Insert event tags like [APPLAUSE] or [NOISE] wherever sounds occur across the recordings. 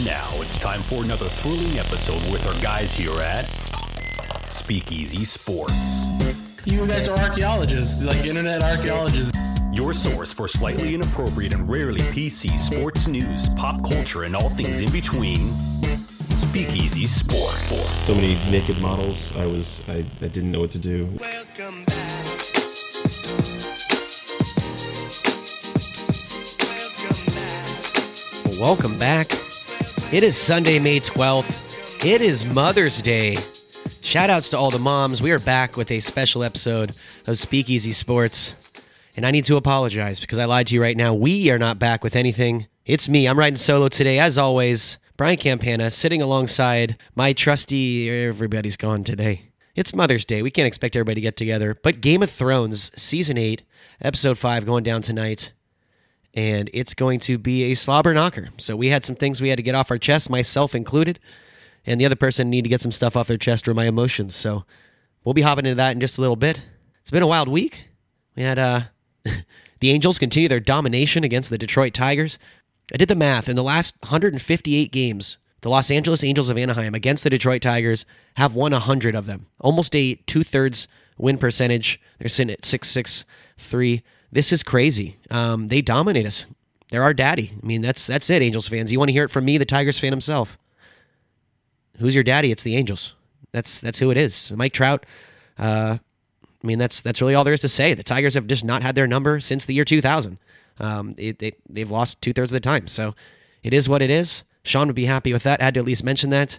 And now it's time for another thrilling episode with our guys here at Speakeasy Sports. You guys are archaeologists, like internet archaeologists. Your source for slightly inappropriate and rarely PC sports news, pop culture, and all things in between. Speakeasy Sports. so many naked models. I was I, I didn't know what to do. Welcome back. Welcome back. It is Sunday, May 12th. It is Mother's Day. Shout outs to all the moms. We are back with a special episode of Speakeasy Sports. And I need to apologize because I lied to you right now. We are not back with anything. It's me. I'm riding solo today, as always. Brian Campana sitting alongside my trusty. Everybody's gone today. It's Mother's Day. We can't expect everybody to get together. But Game of Thrones, Season 8, Episode 5, going down tonight and it's going to be a slobber knocker. So we had some things we had to get off our chest, myself included, and the other person need to get some stuff off their chest or my emotions. So we'll be hopping into that in just a little bit. It's been a wild week. We had uh, [LAUGHS] the Angels continue their domination against the Detroit Tigers. I did the math. In the last 158 games, the Los Angeles Angels of Anaheim against the Detroit Tigers have won 100 of them. Almost a two thirds win percentage. They're sitting at 663. This is crazy. Um, they dominate us. They're our daddy. I mean, that's that's it, Angels fans. You want to hear it from me, the Tigers fan himself. Who's your daddy? It's the Angels. That's that's who it is. Mike Trout. Uh, I mean, that's that's really all there is to say. The Tigers have just not had their number since the year 2000. Um, it, it, they've lost two thirds of the time. So it is what it is. Sean would be happy with that. I had to at least mention that.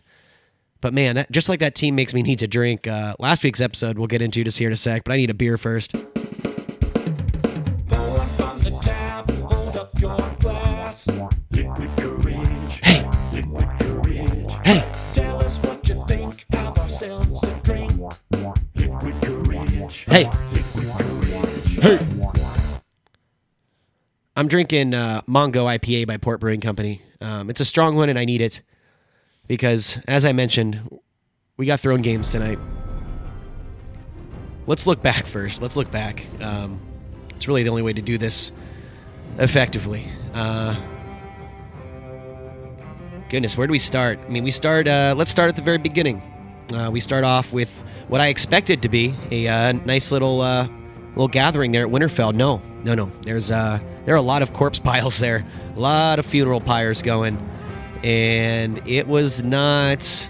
But man, that, just like that team makes me need to drink. Uh, last week's episode we'll get into just here in a sec, but I need a beer first. I'm drinking uh, Mongo IPA by Port Brewing Company. Um, it's a strong one, and I need it because, as I mentioned, we got thrown games tonight. Let's look back first. Let's look back. Um, it's really the only way to do this effectively. Uh, goodness, where do we start? I mean, we start. Uh, let's start at the very beginning. Uh, we start off with what I expected to be a uh, nice little uh, little gathering there at Winterfell. No, no, no. There's uh, there are a lot of corpse [LAUGHS] piles there, a lot of funeral pyres going, and it was not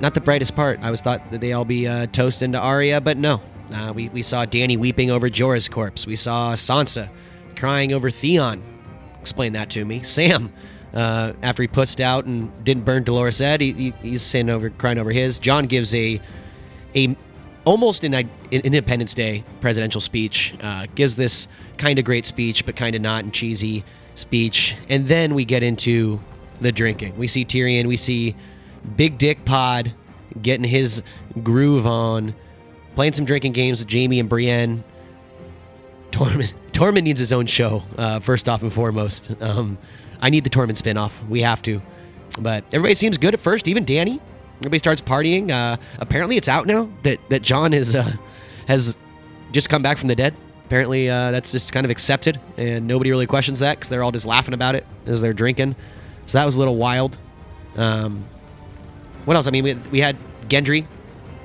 not the brightest part. I was thought that they all be uh, toasting to Arya, but no. Uh, we, we saw Danny weeping over Jorah's corpse. We saw Sansa crying over Theon. Explain that to me. Sam, uh, after he pussed out and didn't burn Dolorous Edd, he, he, he's sitting over crying over his. Jon gives a a almost an, an Independence Day presidential speech. Uh, gives this kind of great speech, but kind of not and cheesy speech. And then we get into the drinking. We see Tyrion. We see Big Dick Pod getting his groove on, playing some drinking games with Jaime and Brienne. Tormund, Tormund needs his own show, uh, first off and foremost. Um, I need the Tormund spinoff. We have to. But everybody seems good at first, even Danny. Everybody starts partying. Uh, apparently, it's out now that, that Jon is, uh, has just come back from the dead. Apparently, uh, that's just kind of accepted, and nobody really questions that because they're all just laughing about it as they're drinking. So that was a little wild. Um, what else? I mean, we, we had Gendry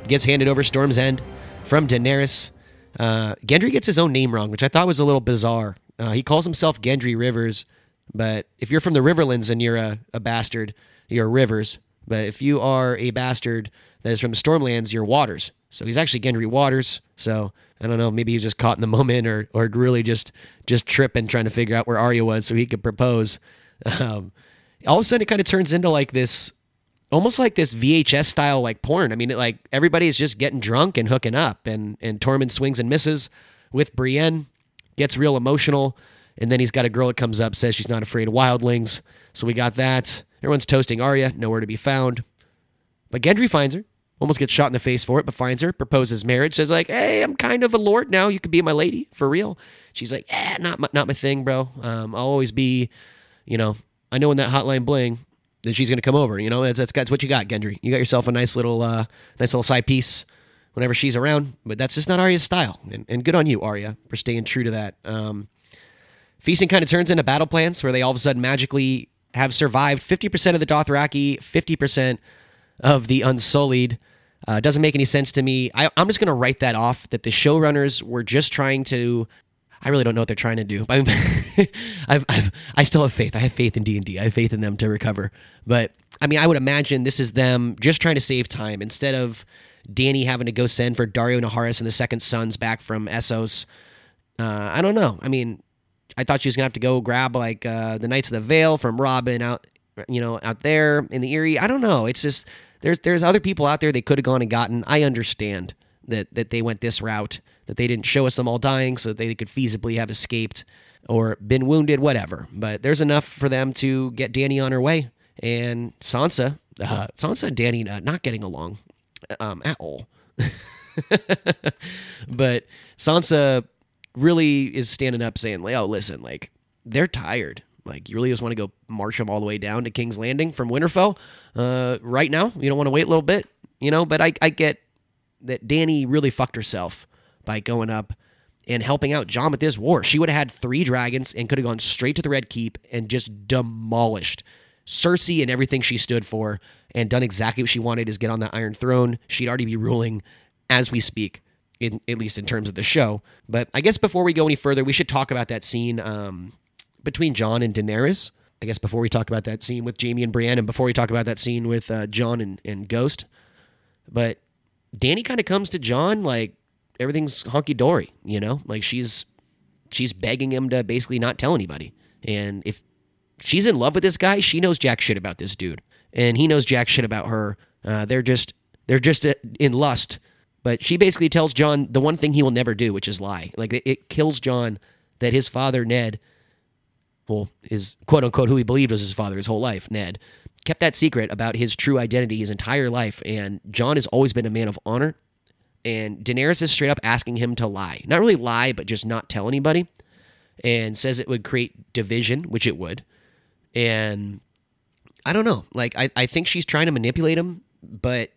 gets handed over Storm's End from Daenerys. Uh, Gendry gets his own name wrong, which I thought was a little bizarre. Uh, he calls himself Gendry Rivers, but if you're from the Riverlands and you're a, a bastard, you're Rivers. But if you are a bastard that is from Stormlands, you're Waters. So he's actually Gendry Waters. So I don't know, maybe he was just caught in the moment or or really just just tripping trying to figure out where Arya was so he could propose. Um, all of a sudden, it kind of turns into like this almost like this VHS style like porn. I mean, it, like everybody is just getting drunk and hooking up, and and Tormund swings and misses with Brienne, gets real emotional, and then he's got a girl that comes up says she's not afraid of wildlings. So we got that. Everyone's toasting Arya, nowhere to be found. But Gendry finds her, almost gets shot in the face for it, but finds her, proposes marriage, says like, "Hey, I'm kind of a lord now. You could be my lady for real." She's like, "Eh, not my, not my thing, bro. Um, I'll always be, you know, I know when that hotline bling, then she's gonna come over. You know, that's that's, that's what you got, Gendry. You got yourself a nice little uh, nice little side piece whenever she's around. But that's just not Arya's style, and, and good on you, Arya, for staying true to that. Um, feasting kind of turns into battle plans where they all of a sudden magically have survived 50% of the Dothraki, 50% of the Unsullied. Uh, doesn't make any sense to me. I, I'm just going to write that off that the showrunners were just trying to. I really don't know what they're trying to do. I'm, [LAUGHS] I've, I've, I still have faith. I have faith in D and D. I have faith in them to recover. But I mean, I would imagine this is them just trying to save time instead of Danny having to go send for Daario Naharis and the Second Sons back from Essos. Uh, I don't know. I mean, I thought she was gonna have to go grab like uh, the Knights of the Vale from Robin out, you know, out there in the Eyrie. I don't know. It's just there's there's other people out there they could have gone and gotten. I understand that that they went this route, that they didn't show us them all dying, so they could feasibly have escaped or been wounded, whatever. But there's enough for them to get Danny on her way, and Sansa, uh, Sansa and Danny uh, not getting along um, at all. [LAUGHS] but Sansa really is standing up saying, "Oh, listen, like they're tired. Like you really just want to go march them all the way down to King's Landing from Winterfell uh, right now. You don't want to wait a little bit, you know. But I, I get that Danny really fucked herself by going up and helping out Jon with this war. She would have had three dragons and could have gone straight to the Red Keep and just demolished Cersei and everything she stood for and done exactly what she wanted is get on the Iron Throne. She'd already be ruling as we speak, in, at least in terms of the show. But I guess before we go any further, we should talk about that scene um, between Jon and Daenerys. I guess before we talk about that scene with Jaime and Brienne, and before we talk about that scene with uh, Jon and, and Ghost. But Danny kind of comes to Jon like everything's honky dory, you know, like she's she's begging him to basically not tell anybody. And if she's in love with this guy, she knows jack shit about this dude, and he knows jack shit about her. Uh, they're just they're just uh, in lust. But she basically tells Jon the one thing he will never do, which is lie. Like it, kills Jon that his father Ned, well, his quote unquote who he believed was his father his whole life, Ned, kept that secret about his true identity his entire life. And Jon has always been a man of honor. And Daenerys is straight up asking him to lie. Not really lie, but just not tell anybody. And says it would create division, which it would. And I don't know. Like, I, I think she's trying to manipulate him, but,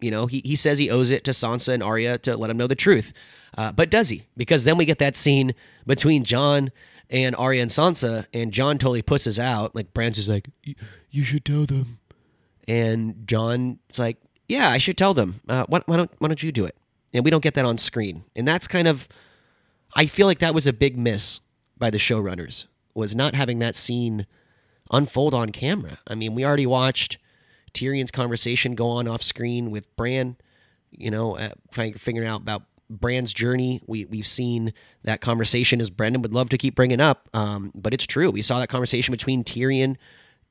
you know, he, he says he owes it to Sansa and Arya to let him know the truth. Uh, but does he? Because then we get that scene between Jon and Arya and Sansa, and Jon totally puts us out. Like, Bran's is like, you should tell them. And Jon's like, yeah, I should tell them. Uh, why, why don't why don't you do it? And we don't get that on screen. And that's kind of, I feel like that was a big miss by the showrunners was not having that scene unfold on camera. I mean, we already watched Tyrion's conversation go on off screen with Bran. You know, uh, figure out about Bran's journey. We we've seen that conversation as Brendan would love to keep bringing up, um, but it's true. We saw that conversation between Tyrion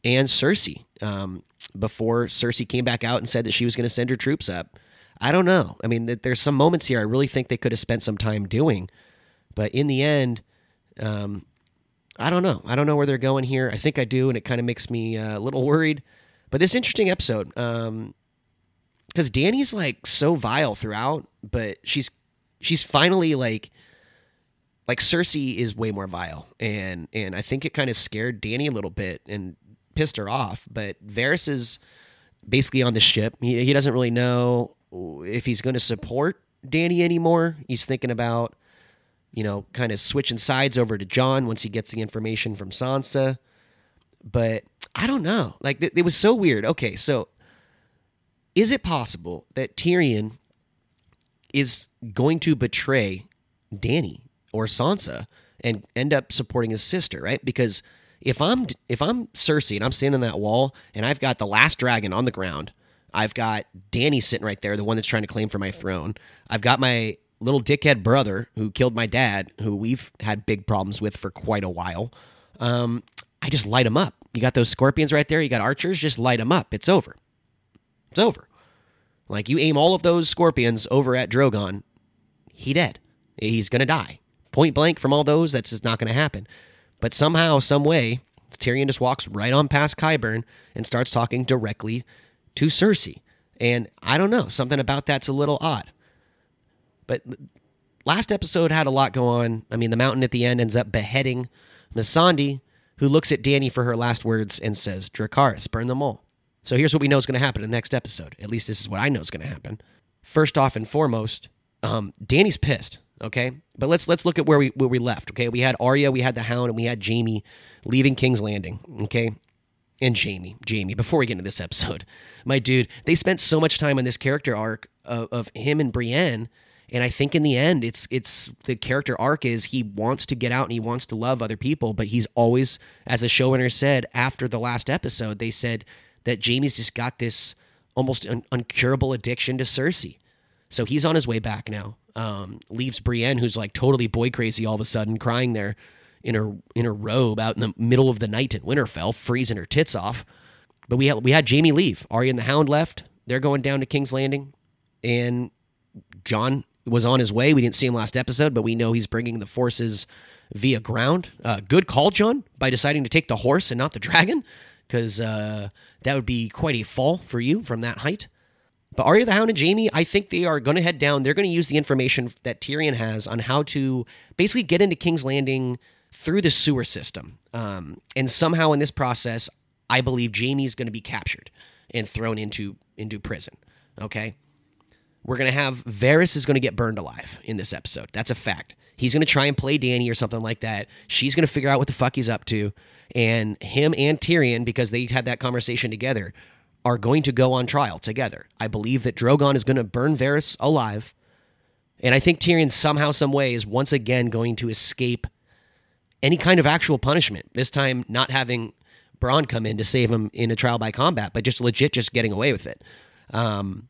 and Cersei um, before Cersei came back out and said that she was going to send her troops up. I don't know. I mean, there's some moments here I really think they could have spent some time doing, but in the end, um, I don't know. I don't know where they're going here. I think I do, and it kind of makes me uh, a little worried. But this interesting episode, um, because Danny's like so vile throughout, but she's she's finally like like Cersei is way more vile, and and I think it kind of scared Danny a little bit and pissed her off. But Varys is basically on the ship. He he doesn't really know if he's going to support Danny anymore. He's thinking about you know kind of switching sides over to Jon once he gets the information from Sansa. But I don't know. Like it, was so weird. Okay, so is it possible that Tyrion is going to betray Danny or Sansa and end up supporting his sister, right? Because if I'm if I'm Cersei and I'm standing on that wall and I've got the last dragon on the ground, I've got Danny sitting right there, the one that's trying to claim for my throne. I've got my little dickhead brother who killed my dad, who we've had big problems with for quite a while. Um, I just light them up. You got those scorpions right there. You got archers. Just light them up. It's over. It's over. Like you aim all of those scorpions over at Drogon, he dead. He's gonna die. Point blank from all those, that's just not gonna happen. But somehow, some way, Tyrion just walks right on past Qyburn and starts talking directly to Cersei. And I don't know, something about that's a little odd. But last episode had a lot go on. I mean, the mountain at the end ends up beheading Missandei, who looks at Danny for her last words and says, Dracarys, burn them all. So here's what we know is going to happen in the next episode. At least this is what I know is going to happen. First off and foremost, um, Danny's pissed. Okay, but let's let's look at where we where we left. Okay, we had Arya, we had the Hound, and we had Jaime leaving King's Landing. Okay, and Jaime, Jaime, before we get into this episode, [LAUGHS] my dude, they spent so much time on this character arc of, of him and Brienne. And I think in the end, it's it's the character arc is he wants to get out and he wants to love other people, but he's always, as the showrunner said after the last episode, they said that Jaime's just got this almost un- uncurable addiction to Cersei. So he's on his way back now. Um, leaves Brienne, who's like totally boy crazy all of a sudden, crying there in her in her robe out in the middle of the night in Winterfell, freezing her tits off. But we had we had Jaime leave. Arya and the Hound left. They're going down to King's Landing, and Jon was on his way. We didn't see him last episode, but we know he's bringing the forces via ground. Uh, good call, Jon, by deciding to take the horse and not the dragon, because uh, that would be quite a fall for you from that height. But Arya the Hound and Jaime, I think they are going to head down. They're going to use the information that Tyrion has on how to basically get into King's Landing through the sewer system. Um, and somehow in this process, I believe Jaime's going to be captured and thrown into into prison. Okay. We're going to have Varys is going to get burned alive in this episode. That's a fact. He's going to try and play Danny or something like that. She's going to figure out what the fuck he's up to. And him and Tyrion, because they had that conversation together, are going to go on trial together. I believe that Drogon is going to burn Varys alive. And I think Tyrion somehow, some way, is once again going to escape any kind of actual punishment. This time, not having Bronn come in to save him in a trial by combat, but just legit just getting away with it. Um,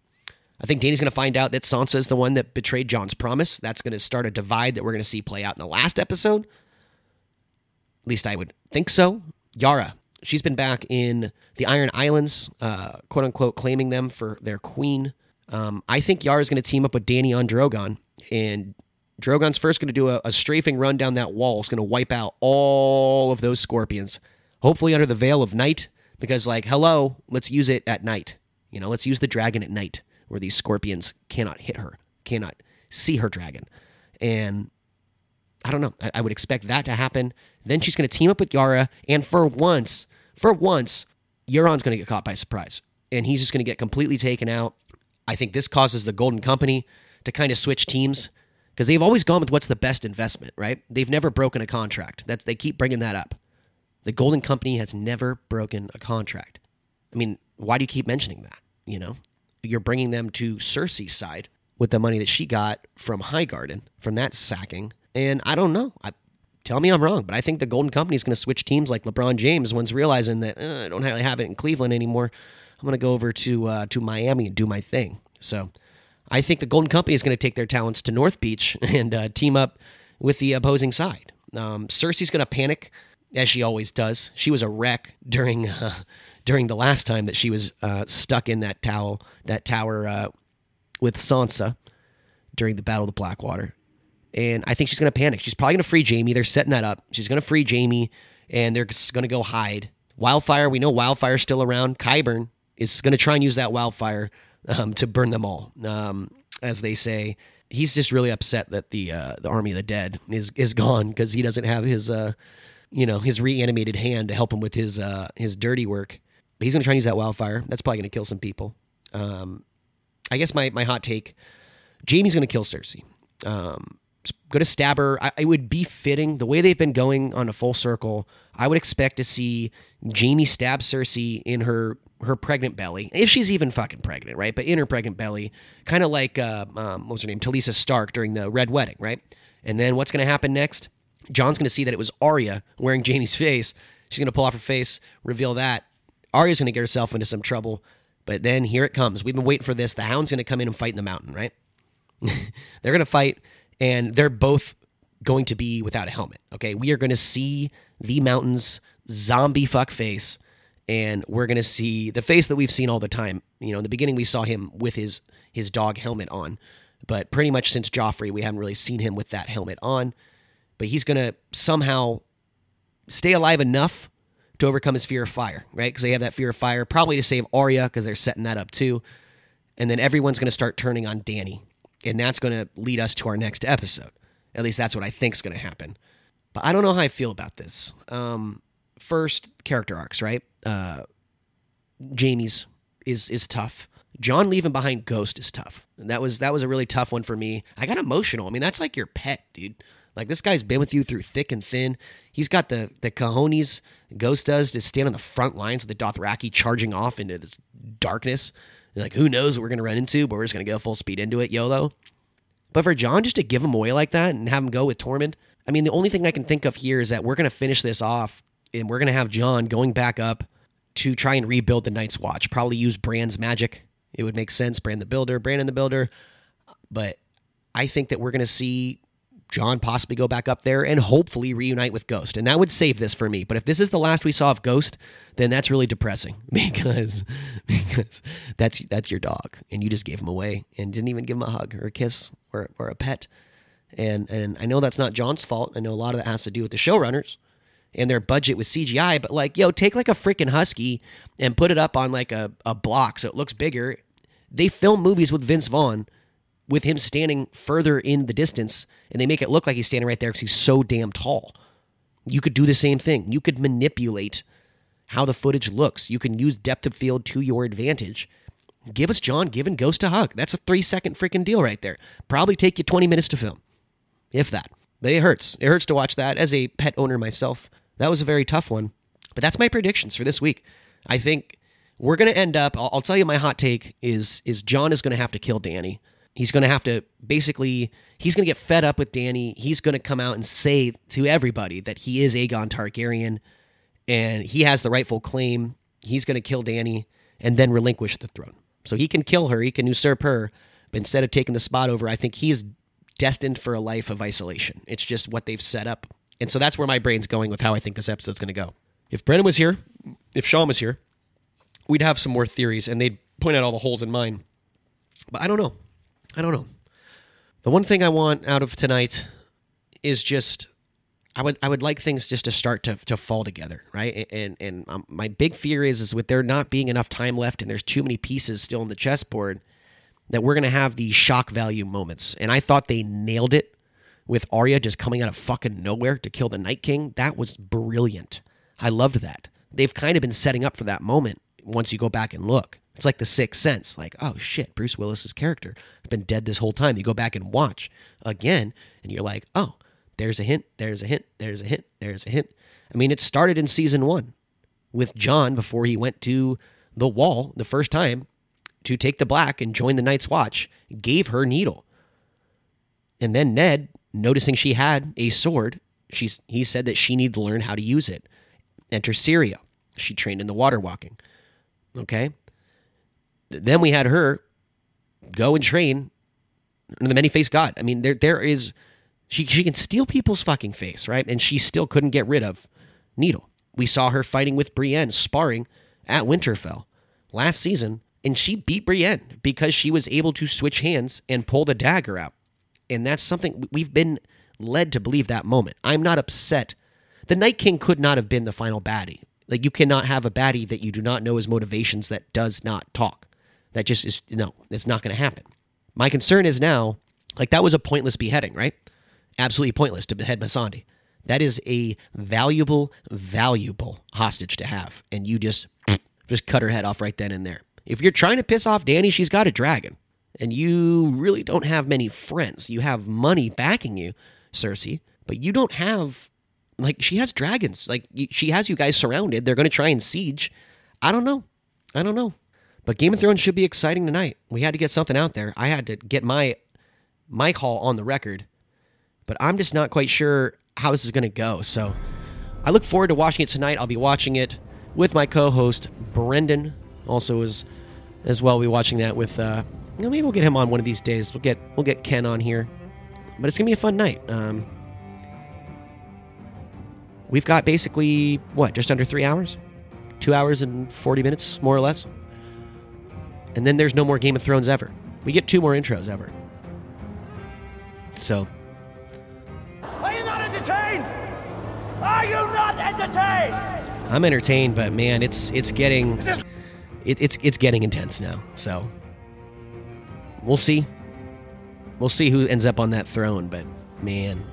I think Danny's going to find out that Sansa is the one that betrayed Jon's promise. That's going to start a divide that we're going to see play out in the last episode. At least I would think so. Yara, she's been back in the Iron Islands, uh, quote unquote, claiming them for their queen. Um, I think Yara's going to team up with Danny on Drogon, and Drogon's first going to do a, a strafing run down that wall. It's going to wipe out all of those scorpions, hopefully under the veil of night, because, like, hello, let's use it at night. You know, let's use the dragon at night where these scorpions cannot hit her, cannot see her dragon. And I don't know. I, I would expect that to happen. Then she's going to team up with Yara, and for once, for once, Euron's going to get caught by surprise, and he's just going to get completely taken out. I think this causes the Golden Company to kind of switch teams because they've always gone with what's the best investment, right? They've never broken a contract. That's they keep bringing that up. The Golden Company has never broken a contract. I mean, why do you keep mentioning that? You know, you're bringing them to Cersei's side with the money that she got from Highgarden from that sacking, and I don't know. I, tell me I'm wrong, but I think the Golden Company is going to switch teams like LeBron James once realizing that uh, I don't really have it in Cleveland anymore. I'm going to go over to uh, to Miami and do my thing. So I think the Golden Company is going to take their talents to North Beach [LAUGHS] and uh, team up with the opposing side. Um, Cersei's going to panic as she always does. She was a wreck during uh, during the last time that she was uh, stuck in that towel that tower uh, with Sansa during the Battle of the Blackwater. And I think she's going to panic. She's probably going to free Jaime. They're setting that up. She's going to free Jaime, and they're going to go hide. Wildfire, we know Wildfire's still around. Qyburn is going to try and use that wildfire um, to burn them all, um, as they say. He's just really upset that the uh, the army of the dead is is gone because he doesn't have his uh, you know his reanimated hand to help him with his uh, his dirty work. But he's going to try and use that wildfire. That's probably going to kill some people. Um, I guess my my hot take: Jaime's going to kill Cersei. Um, going to stab her. I, it would be fitting the way they've been going on a full circle. I would expect to see Jaime stab Cersei in her her pregnant belly, if she's even fucking pregnant, right? But in her pregnant belly, kind of like uh, um, her name, Talisa Stark during the Red Wedding, right? And then what's going to happen next? Jon's going to see that it was Arya wearing Jaime's face. She's going to pull off her face, reveal that. Arya's going to get herself into some trouble. But then here it comes. We've been waiting for this. The Hound's going to come in and fight in the mountain, right? [LAUGHS] they're going to fight, and they're both going to be without a helmet. Okay, we are going to see the mountain's zombie fuck face, and we're going to see the face that we've seen all the time. You know, in the beginning we saw him with his his dog helmet on, but pretty much since Joffrey, we haven't really seen him with that helmet on. But he's going to somehow stay alive enough to overcome his fear of fire, right? Because they have that fear of fire, probably to save Arya because they're setting that up too. And then everyone's going to start turning on Danny, and that's going to lead us to our next episode. At least that's what I think is going to happen. But I don't know how I feel about this. Um, first, character arcs, right? Uh, Jaime's is is tough. Jon leaving behind Ghost is tough. And that was that was a really tough one for me. I got emotional. I mean, that's like your pet, dude. Like this guy's been with you through thick and thin. He's got the the cojones Ghost does to stand on the front lines of the Dothraki charging off into this darkness. And like who knows what we're gonna run into, but we're just gonna go full speed into it, YOLO. But for Jon just to give him away like that and have him go with Tormund, I mean, the only thing I can think of here is that we're to finish this off and we're to have Jon going back up to try and rebuild the Night's Watch. Probably use Bran's magic. It would make sense. Bran the Builder, Brandon the Builder. But I think that we're to see Jon possibly go back up there and hopefully reunite with Ghost. And that would save this for me. But if this is the last we saw of Ghost, then that's really depressing [LAUGHS] because because that's that's your dog and you just gave him away and didn't even give him a hug or a kiss or or a pet. And and I know that's not Jon's fault. I know a lot of that has to do with the showrunners and their budget with CGI, but like, yo, take like a freaking husky and put it up on like a, a block so it looks bigger. They film movies with Vince Vaughn with him standing further in the distance and they make it look like he's standing right there because he's so damn tall. You could do the same thing. You could manipulate how the footage looks. You can use depth of field to your advantage. Give us Jon giving Ghost a hug. That's a three second freaking deal right there. Probably take you 20 minutes to film, if that. But it hurts. It hurts to watch that as a pet owner myself. That was a very tough one. But that's my predictions for this week. I think we're going to end up. I'll, I'll tell you my hot take is is Jon is going to have to kill Danny. He's going to have to basically. He's going to get fed up with Danny. He's going to come out and say to everybody that he is Aegon Targaryen, and he has the rightful claim. He's going to kill Danny and then relinquish the throne. So he can kill her. He can usurp her. But instead of taking the spot over, I think he's destined for a life of isolation. It's just what they've set up. And so that's where my brain's going with how I think this episode's going to go. If Brennan was here, if Sean was here, we'd have some more theories and they'd point out all the holes in mine. But I don't know. I don't know. The one thing I want out of tonight is just I would I would like things just to start to, to fall together, right? And and um, my big fear is is with there not being enough time left and there's too many pieces still in the chessboard that we're gonna have these shock value moments. And I thought they nailed it with Arya just coming out of fucking nowhere to kill the Night King. That was brilliant. I loved that. They've kind of been setting up for that moment once you go back and look. It's like the sixth sense. Like, oh shit, Bruce Willis's character has been dead this whole time. You go back and watch again, and you're like, oh, there's a hint, there's a hint, there's a hint, there's a hint. I mean, it started in season one with Jon before he went to the wall the first time to take the black and join the Night's Watch, gave her needle. And then Ned, noticing she had a sword, she's he said that she needed to learn how to use it. Enter Syrio. She trained in the water walking. Okay. Then we had her go and train the many faced God. I mean, there there is she she can steal people's fucking face, right? And she still couldn't get rid of Needle. We saw her fighting with Brienne, sparring at Winterfell last season, and she beat Brienne because she was able to switch hands and pull the dagger out. And that's something we've been led to believe that moment. I'm not upset. The Night King could not have been the final baddie. Like you cannot have a baddie that you do not know his motivations that does not talk. That just is no, it's not going to happen. My concern is now, like that was a pointless beheading, right? Absolutely pointless to behead Missandei. That is a valuable, valuable hostage to have, and you just just cut her head off right then and there. If you're trying to piss off Danny, she's got a dragon, and you really don't have many friends. You have money backing you, Cersei, but you don't have like she has dragons. Like she has you guys surrounded. They're going to try and siege. I don't know. I don't know. But Game of Thrones should be exciting tonight. We had to get something out there. I had to get my my call on the record, but I'm just not quite sure how this is going to go. So I look forward to watching it tonight. I'll be watching it with my co-host Brendan. Also, as as well, we'll be watching that with. Uh, maybe we'll get him on one of these days. We'll get we'll get Ken on here, but it's gonna be a fun night. Um, we've got basically what just under three hours, two hours and forty minutes, more or less and then there's no more Game of Thrones ever. We get two more intros ever. So. Are you not entertained? Are you not entertained? I'm entertained, but man, it's it's getting it, it's it's getting intense now. So we'll see. We'll see who ends up on that throne, but man.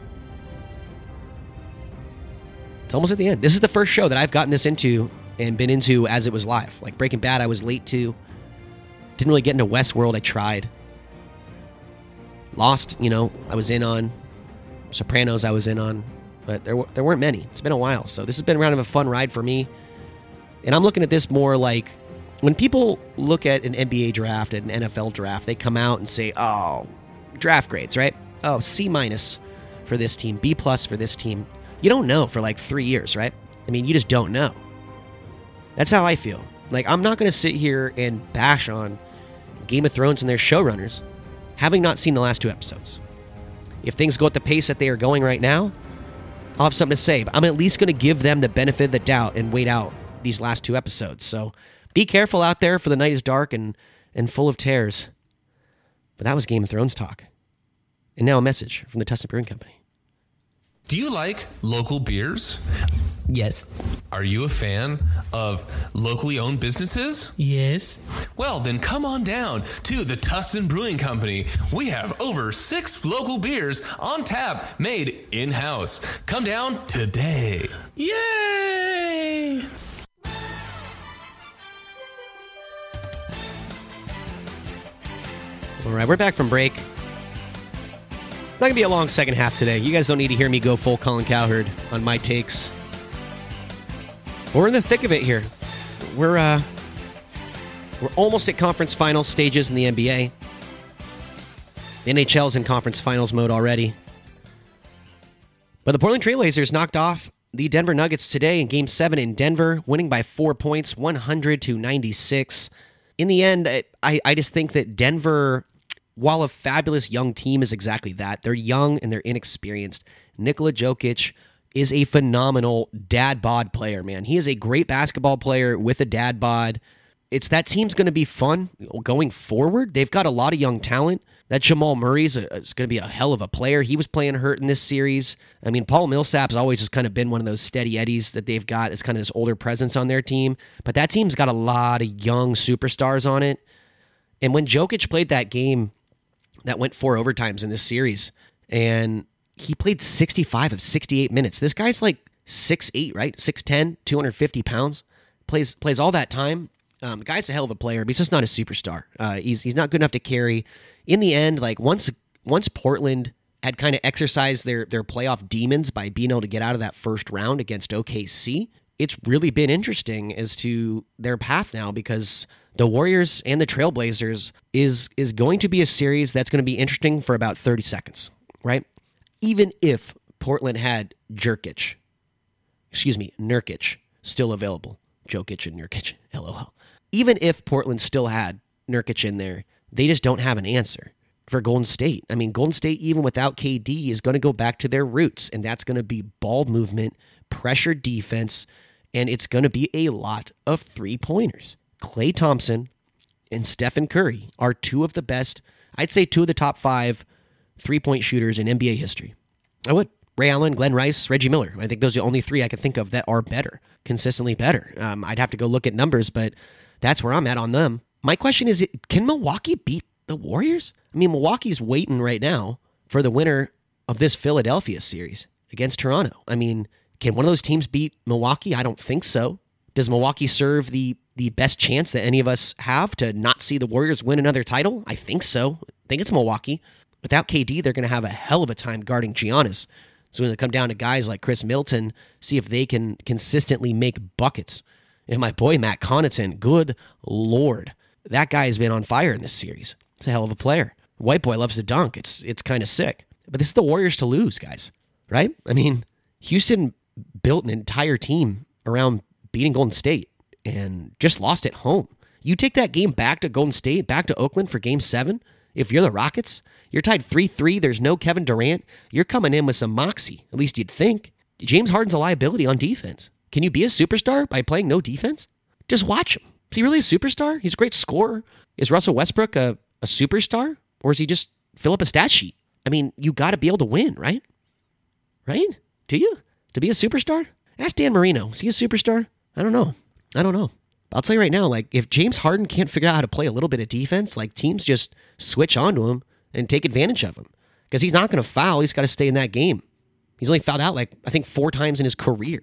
It's almost at the end. This is the first show that I've gotten this into and been into as it was live. Like Breaking Bad, I was late to. Didn't really get into Westworld. I tried. Lost, you know, I was in on. Sopranos I was in on, but there there weren't many. It's been a while, so this has been kind of a fun ride for me. And I'm looking at this more like when people look at an NBA draft and an NFL draft, they come out and say, "Oh, draft grades, right? Oh, C minus for this team, B plus for this team." You don't know for like three years, right? I mean, you just don't know. That's how I feel. Like I'm not going to sit here and bash on Game of Thrones and their showrunners, having not seen the last two episodes. If things go at the pace that they are going right now, I'll have something to say. But I'm at least going to give them the benefit of the doubt and wait out these last two episodes. So be careful out there, for the night is dark and, and full of tears. But that was Game of Thrones talk. And now a message from the Tustin Brewing Company. Do you like local beers? Yes. Are you a fan of locally owned businesses? Yes. Well, then come on down to the Tustin Brewing Company. We have over six local beers on tap made in house. Come down today. Yay! All right, we're back from break. Not gonna be a long second half today. You guys don't need to hear me go full Colin Cowherd on my takes. We're in the thick of it here. We're uh, we're almost at conference final stages in the NBA. NHL's in conference finals mode already. But the Portland Trailblazers knocked off the Denver Nuggets today in Game Seven in Denver, winning by four points, 100 to 96. In the end, I I just think that Denver while a fabulous young team is exactly that, they're young and they're inexperienced. Nikola Jokic is a phenomenal dad bod player, man. He is a great basketball player with a dad bod. It's that team's going to be fun going forward. They've got a lot of young talent. That Jamal Murray's is going to be a hell of a player. He was playing hurt in this series. I mean, Paul Millsap's always just kind of been one of those steady eddies that they've got. It's kind of this older presence on their team. But that team's got a lot of young superstars on it. And when Jokic played that game that went four overtimes in this series, and he played 65 of 68 minutes. This guy's like 6'8, right? 6'10, 250 pounds. Plays plays all that time. Um, the guy's a hell of a player, but he's just not a superstar. Uh, he's he's not good enough to carry. In the end, like once once Portland had kind of exercised their their playoff demons by being able to get out of that first round against OKC, it's really been interesting as to their path now because the Warriors and the Trailblazers is is going to be a series that's going to be interesting for about 30 seconds, right? Even if Portland had Jerkic, excuse me, Nurkic still available, Jokic and Nurkic, [LAUGHS] lol. Even if Portland still had Nurkic in there, they just don't have an answer for Golden State. I mean, Golden State, even without KD, is going to go back to their roots, and that's going to be ball movement, pressure defense, and it's going to be a lot of three pointers. Klay Thompson and Stephen Curry are two of the best, I'd say two of the top five three point shooters in NBA history. I would. Ray Allen, Glen Rice, Reggie Miller. I think those are the only three I can think of that are better, consistently better. Um, I'd have to go look at numbers, but that's where I'm at on them. My question is can Milwaukee beat the Warriors? I mean, Milwaukee's waiting right now for the winner of this Philadelphia series against Toronto. I mean, can one of those teams beat Milwaukee? I don't think so. Does Milwaukee serve the the best chance that any of us have to not see the Warriors win another title? I think so. I think it's Milwaukee. Without KD, they're going to have a hell of a time guarding Giannis. So when they come down to guys like Khris Middleton, see if they can consistently make buckets. And my boy Matt Connaughton, good lord, that guy has been on fire in this series. It's a hell of a player. White boy loves to dunk. It's it's kind of sick. But this is the Warriors to lose, guys. Right? I mean, Houston built an entire team around beating Golden State and just lost at home. You take that game back to Golden State, back to Oakland for game seven. If you're the Rockets, you're tied 3 3. There's no Kevin Durant. You're coming in with some moxie, at least you'd think. James Harden's a liability on defense. Can you be a superstar by playing no defense? Just watch him. Is he really a superstar? He's a great scorer. Is Russell Westbrook a, a superstar? Or is he just fill up a stat sheet? I mean, you got to be able to win, right? Right? Do you? To be a superstar? Ask Dan Marino. Is he a superstar? I don't know. I don't know. I'll tell you right now, like if James Harden can't figure out how to play a little bit of defense, like teams just switch onto him and take advantage of him because he's not going to foul. He's got to stay in that game. He's only fouled out like I think four times in his career,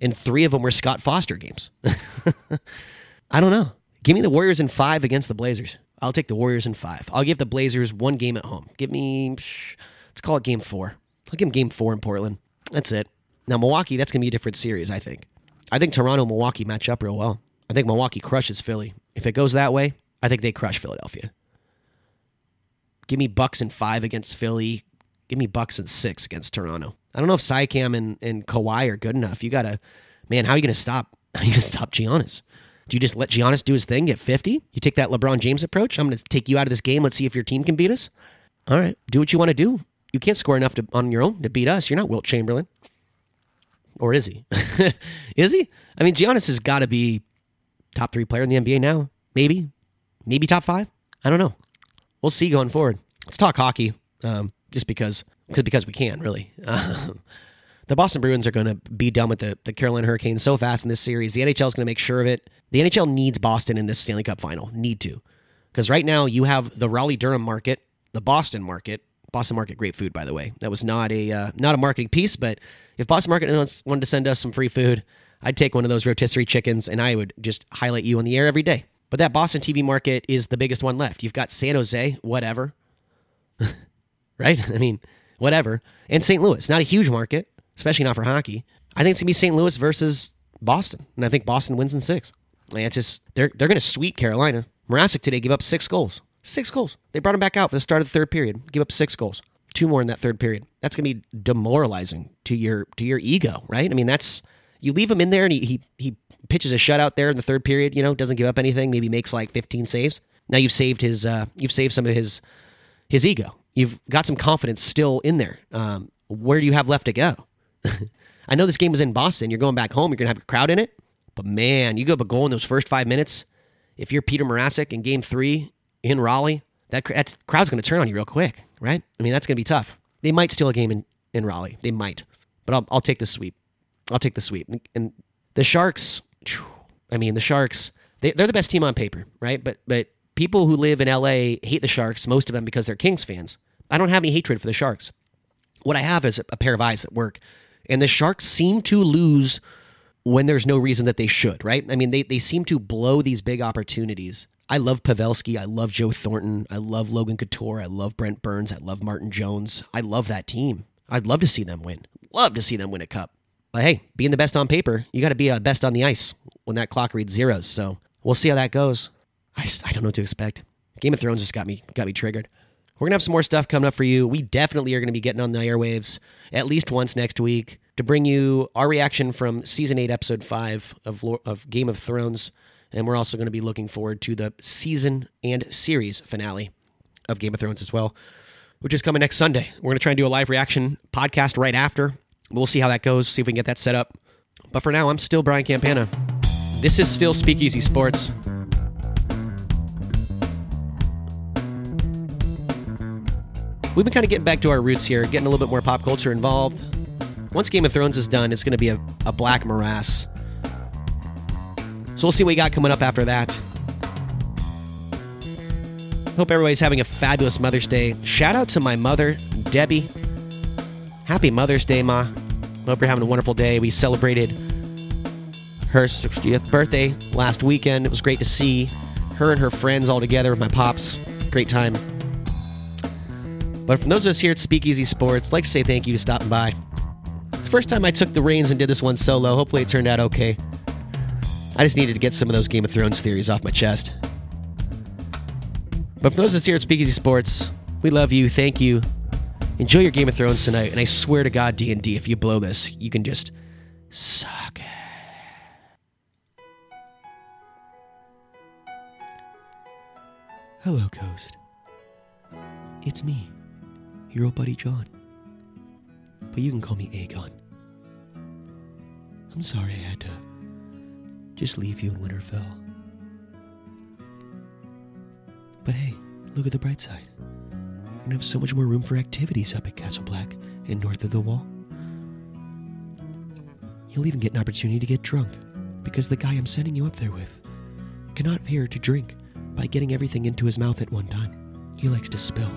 and three of them were Scott Foster games. [LAUGHS] I don't know. Give me the Warriors in five against the Blazers. I'll take the Warriors in five. I'll give the Blazers one game at home. Give me, let's call it game four. I'll give them game four in Portland. That's it. Now Milwaukee, that's gonna be a different series. I think. I think Toronto Milwaukee match up real well. I think Milwaukee crushes Philly. If it goes that way, I think they crush Philadelphia. Give me Bucks and five against Philly. Give me Bucks and six against Toronto. I don't know if Siakam and, and Kawhi are good enough. You gotta, man, how are you gonna stop? [LAUGHS] How are you gonna stop Giannis? Do you just let Giannis do his thing, get 50? You take that LeBron James approach? I'm gonna take you out of this game. Let's see if your team can beat us. All right, do what you want to do. You can't score enough to, on your own to beat us. You're not Wilt Chamberlain. Or is he? [LAUGHS] is he? I mean, Giannis has got to be top three player in the NBA now. Maybe. Maybe top five. I don't know. We'll see going forward. Let's talk hockey, um, just because, cause, we can, really. [LAUGHS] The Boston Bruins are going to be done with the, the Carolina Hurricanes so fast in this series. The NHL is going to make sure of it. The NHL needs Boston in this Stanley Cup final. Need to. Because right now you have the Raleigh Durham market, the Boston market. Boston market, great food, by the way. That was not a uh, not a marketing piece, but if Boston Market wanted to send us some free food, I'd take one of those rotisserie chickens and I would just highlight you on the air every day. But that Boston TV market is the biggest one left. You've got San Jose, whatever. [LAUGHS] right? I mean, whatever. And St. Louis, not a huge market, especially not for hockey. I think it's gonna be St. Louis versus Boston, and I think Boston wins in six. Like, it's just they're they're gonna sweep Carolina. Mrazek today gave up six goals. Six goals. They brought him back out for the start of the third period. Give up six goals. Two more in that third period. That's gonna be demoralizing to your to your ego, right? I mean, that's you leave him in there and he he, he pitches a shutout there in the third period. You know, doesn't give up anything. Maybe makes like 15 saves. Now you've saved his uh, you've saved some of his his ego. You've got some confidence still in there. Um, where do you have left to go? [LAUGHS] I know this game was in Boston. You're going back home. You're to have a crowd in it. But man, you give up a goal in those first five minutes. If you're Peter Mrazek in game three in Raleigh, that that's, crowd's to turn on you real quick, right? I mean, that's to be tough. They might steal a game in, in Raleigh. They might. But I'll, I'll take the sweep. I'll take the sweep. And, the Sharks, I mean, the Sharks, they, they're the best team on paper, right? But but people who live in LA hate the Sharks, most of them because they're Kings fans. I don't have any hatred for the Sharks. What I have is a pair of eyes that work. And the Sharks seem to lose when there's no reason that they should, right? I mean, they, they seem to blow these big opportunities. I love Pavelski. I love Joe Thornton. I love Logan Couture. I love Brent Burns. I love Martin Jones. I love that team. I'd love to see them win. Love to see them win a cup. But hey, being the best on paper, you got to be uh, best on the ice when that clock reads zeros. So we'll see how that goes. I just I don't know what to expect. Game of Thrones just got me got me triggered. We're gonna have some more stuff coming up for you. We definitely are gonna be getting on the airwaves at least once next week to bring you our reaction from season eight, episode five of of Game of Thrones, and we're also gonna be looking forward to the season and series finale of Game of Thrones as well, which is coming next Sunday. We're gonna try and do a live reaction podcast right after. We'll see how that goes. See if we can get that set up. But for now, I'm still Brian Campana. This is still Speakeasy Sports. We've been kind of getting back to our roots here, getting a little bit more pop culture involved. Once Game of Thrones is done, it's going to be a, a black morass. So we'll see what we got coming up after that. Hope everybody's having a fabulous Mother's Day. Shout out to my mother, Debbie. Happy Mother's Day, Ma. Hope you're having a wonderful day. We celebrated her 60th birthday last weekend. It was great to see her and her friends all together with my pops. Great time. But from those of us here at Speakeasy Sports, I'd like to say thank you to stopping by. It's the first time I took the reins and did this one solo. Hopefully it turned out okay. I just needed to get some of those Game of Thrones theories off my chest. But for those of us here at Speakeasy Sports, we love you. Thank you. Enjoy your Game of Thrones tonight, and I swear to God, D and D, if you blow this, you can just suck it. Hello, Ghost. It's me, your old buddy Jon. But you can call me Aegon. I'm sorry I had to just leave you in Winterfell. But hey, look at the bright side. We're gonna have so much more room for activities up at Castle Black and north of the wall. You'll even get an opportunity to get drunk, because the guy I'm sending you up there with cannot bear to drink by getting everything into his mouth at one time. He likes to spill.